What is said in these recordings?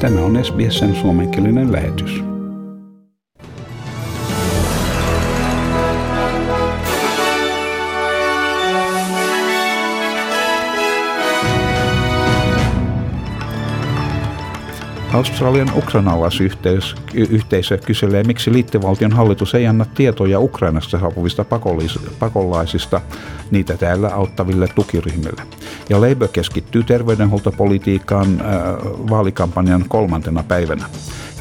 Tämä on SBSn suomenkielinen lähetys. Australian ukrainalaisyhteisö kyselee, miksi liittovaltion hallitus ei anna tietoja Ukrainasta saapuvista pakolaisista niitä täällä auttaville tukiryhmille. Ja Labour keskittyy terveydenhuoltopolitiikkaan äh, vaalikampanjan kolmantena päivänä.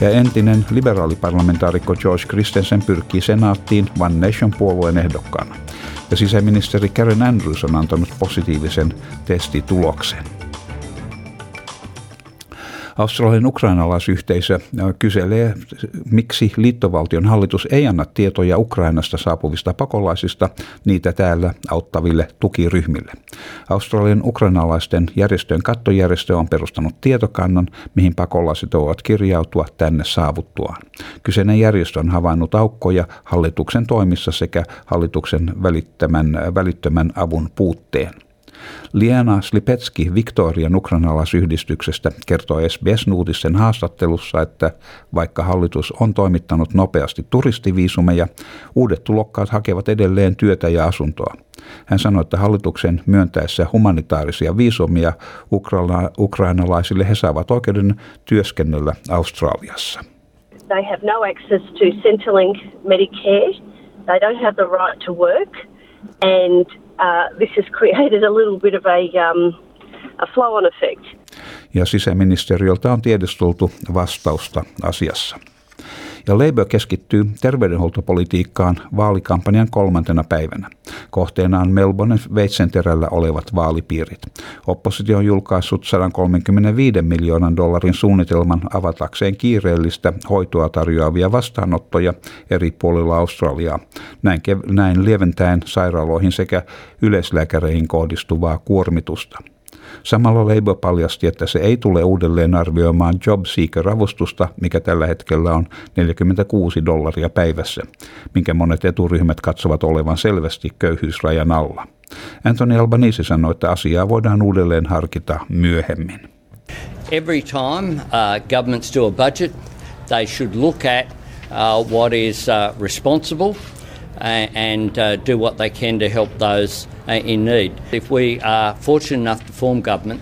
Ja entinen liberaaliparlamentaarikko George Christensen pyrkii senaattiin One Nation-puolueen ehdokkaana. Ja sisäministeri Karen Andrews on antanut positiivisen testituloksen. Australian ukrainalaisyhteisö kyselee, miksi liittovaltion hallitus ei anna tietoja Ukrainasta saapuvista pakolaisista niitä täällä auttaville tukiryhmille. Australian ukrainalaisten järjestöjen kattojärjestö on perustanut tietokannan, mihin pakolaiset ovat kirjautua tänne saavuttuaan. Kyseinen järjestö on havainnut aukkoja hallituksen toimissa sekä hallituksen välittämän, välittömän avun puutteen. Liana Slipetski Victorian ukrainalaisyhdistyksestä kertoi SBS Nuutisen haastattelussa, että vaikka hallitus on toimittanut nopeasti turistiviisumeja, uudet tulokkaat hakevat edelleen työtä ja asuntoa. Hän sanoi, että hallituksen myöntäessä humanitaarisia viisumia ukraina- ukrainalaisille he saavat oikeuden työskennellä Australiassa. They have no access to Centrelink Medicare. They don't have the right to work and uh, this has created a little bit of a, um, a flow-on effect. Ja sisäministeriöltä on tiedusteltu vastausta asiassa ja Labour keskittyy terveydenhuoltopolitiikkaan vaalikampanjan kolmantena päivänä. Kohteena on Melbourne veitsenterällä olevat vaalipiirit. Oppositio on julkaissut 135 miljoonan dollarin suunnitelman avatakseen kiireellistä hoitoa tarjoavia vastaanottoja eri puolilla Australiaa, näin, näin lieventäen sairaaloihin sekä yleislääkäreihin kohdistuvaa kuormitusta. Samalla Labour paljasti, että se ei tule uudelleen arvioimaan JobSeeker-avustusta, mikä tällä hetkellä on 46 dollaria päivässä, minkä monet eturyhmät katsovat olevan selvästi köyhyysrajan alla. Anthony Albanese sanoi, että asiaa voidaan uudelleen harkita myöhemmin. Every time uh, governments do a budget, they should look at uh, what is uh, responsible and uh, do what they can to help those in need. If we are fortunate enough to form government,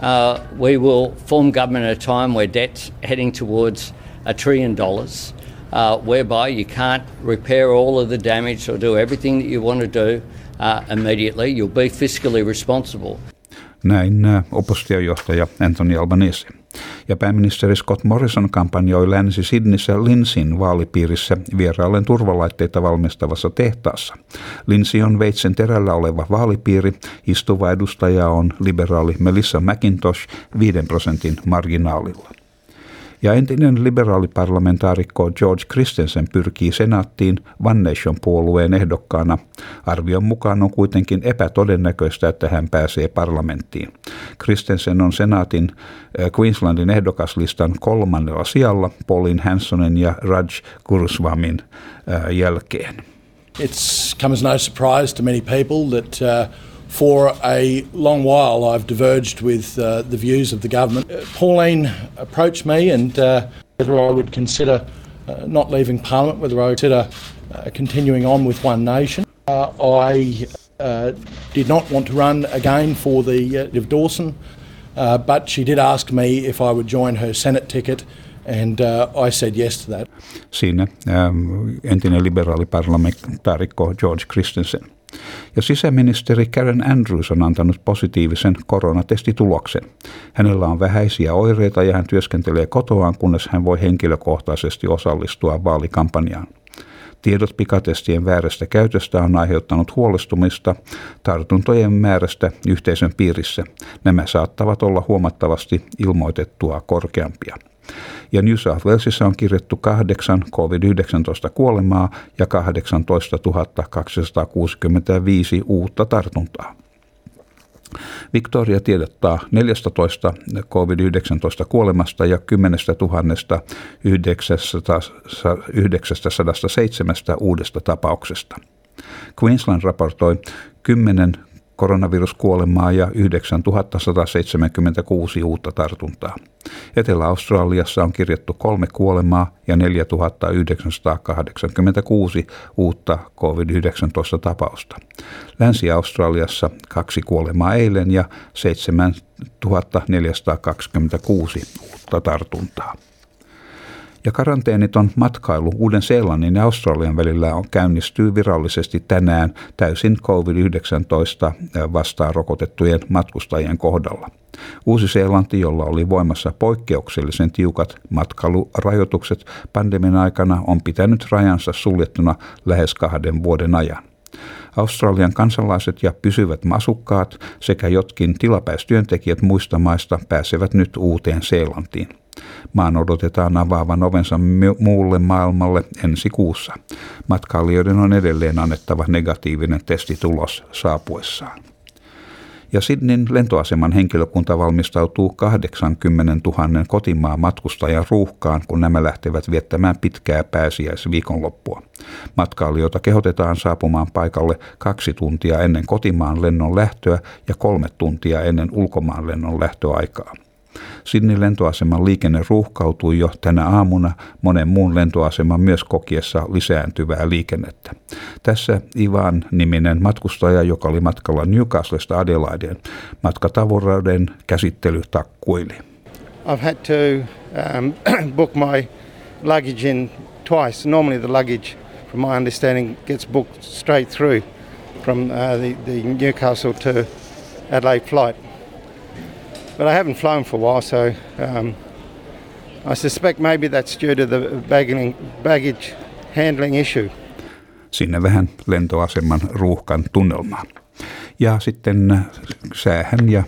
uh, we will form government at a time where debt's heading towards a trillion dollars, uh, whereby you can't repair all of the damage or do everything that you want to do uh, immediately. You'll be fiscally responsible. Näin uh, oppositiojohtaja Anthony Albanese. Ja pääministeri Scott Morrison kampanjoi Länsi-Sidnissä Linsin vaalipiirissä vieraillen turvalaitteita valmistavassa tehtaassa. Linsi on Veitsen terällä oleva vaalipiiri, istuva edustaja on liberaali Melissa McIntosh 5 prosentin marginaalilla ja entinen liberaaliparlamentaarikko George Christensen pyrkii senaattiin One Nation-puolueen ehdokkaana. Arvion mukaan on kuitenkin epätodennäköistä, että hän pääsee parlamenttiin. Christensen on senaatin äh, Queenslandin ehdokaslistan kolmannella sijalla Paulin Hansonin ja Raj Guruswamin äh, jälkeen. It's come as no surprise to many people that uh, for a long while, I've diverged with uh, the views of the government. Uh, Pauline approached me and uh, whether I would consider uh, not leaving Parliament, whether I would consider uh, continuing on with One Nation. Uh, I did not want to run again for the of Dawson, but she did ask me if I would join her Senate ticket And uh, I said yes to that. Siinä ähm, entinen liberaaliparlamentaarikko George Christensen. Ja sisäministeri Karen Andrews on antanut positiivisen koronatestituloksen. Hänellä on vähäisiä oireita ja hän työskentelee kotoaan, kunnes hän voi henkilökohtaisesti osallistua vaalikampanjaan. Tiedot pikatestien väärästä käytöstä on aiheuttanut huolestumista tartuntojen määrästä yhteisön piirissä. Nämä saattavat olla huomattavasti ilmoitettua korkeampia ja New South Walesissa on kirjattu kahdeksan COVID-19 kuolemaa ja 18 265 uutta tartuntaa. Victoria tiedottaa 14 COVID-19 kuolemasta ja 10 907 uudesta tapauksesta. Queensland raportoi 10 koronaviruskuolemaa ja 9176 uutta tartuntaa. Etelä-Australiassa on kirjattu kolme kuolemaa ja 4986 uutta COVID-19-tapausta. Länsi-Australiassa kaksi kuolemaa eilen ja 7426 uutta tartuntaa. Ja karanteeniton matkailu Uuden-Seelannin ja Australian välillä on käynnistyy virallisesti tänään täysin COVID-19 vastaan rokotettujen matkustajien kohdalla. Uusi-Seelanti, jolla oli voimassa poikkeuksellisen tiukat matkailurajoitukset pandemian aikana, on pitänyt rajansa suljettuna lähes kahden vuoden ajan. Australian kansalaiset ja pysyvät asukkaat sekä jotkin tilapäistyöntekijät muista maista pääsevät nyt uuteen Seelantiin. Maan odotetaan avaavan ovensa muulle maailmalle ensi kuussa. Matkailijoiden on edelleen annettava negatiivinen testitulos saapuessaan. Ja Sydneyn lentoaseman henkilökunta valmistautuu 80 000 kotimaan matkustajan ruuhkaan, kun nämä lähtevät viettämään pitkää pääsiäisviikonloppua. Matkailijoita kehotetaan saapumaan paikalle kaksi tuntia ennen kotimaan lennon lähtöä ja kolme tuntia ennen ulkomaan lennon lähtöaikaa. Sydney lentoaseman liikenne ruuhkautui jo tänä aamuna monen muun lentoaseman myös kokiessa lisääntyvää liikennettä. Tässä Ivan niminen matkustaja, joka oli matkalla Newcastlesta Adelaideen, matkatavoreiden käsittely takkuili. I've had to um, book my luggage in twice. Normally the luggage, from my understanding, gets booked straight through from uh, the, the Newcastle to Adelaide flight. But I haven't flown for a while, so um, I suspect maybe that's due to the bagging, baggage handling issue. Sinne vähän lentoaseman ruuhkan tunnelmaan ja sitten säähän ja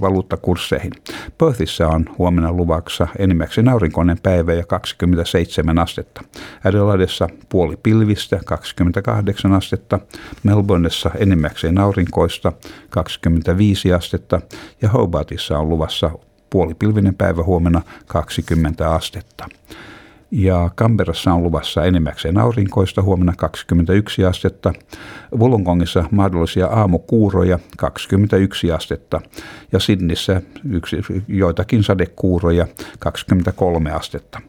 valuuttakursseihin. Perthissä on huomenna luvaksa enimmäkseen aurinkoinen päivä ja 27 astetta. Adelaidessa puoli pilvistä 28 astetta, Melbourneissa enimmäkseen aurinkoista 25 astetta ja Hobartissa on luvassa puolipilvinen päivä huomenna 20 astetta. Ja Kamperassa on luvassa enimmäkseen aurinkoista huomenna 21 astetta. Wollongongissa mahdollisia aamukuuroja 21 astetta. Ja Sydnissä yksi, joitakin sadekuuroja 23 astetta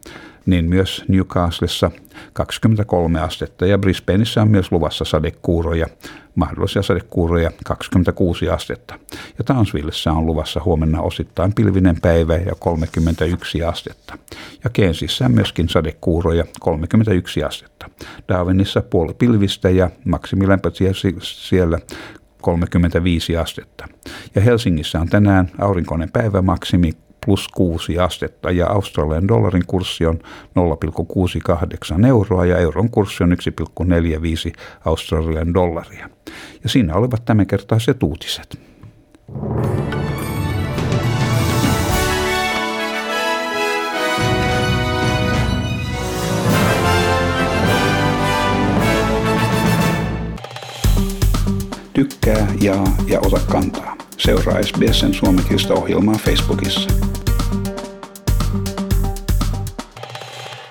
niin myös Newcastlessa 23 astetta ja Brisbaneissa on myös luvassa sadekuuroja, mahdollisia sadekuuroja 26 astetta. Ja Townsvillessä on luvassa huomenna osittain pilvinen päivä ja 31 astetta. Ja Keensissä on myöskin sadekuuroja 31 astetta. Darwinissa puoli pilvistä ja maksimilämpö siellä 35 astetta. Ja Helsingissä on tänään aurinkoinen päivä maksimi plus 6 astetta ja Australian dollarin kurssi on 0,68 euroa ja euron kurssi on 1,45 Australian dollaria. Ja siinä olivat tämänkertaiset uutiset. Tykkää, jaa ja ota kantaa. Seuraa SBSn suomenkielistä ohjelmaa Facebookissa.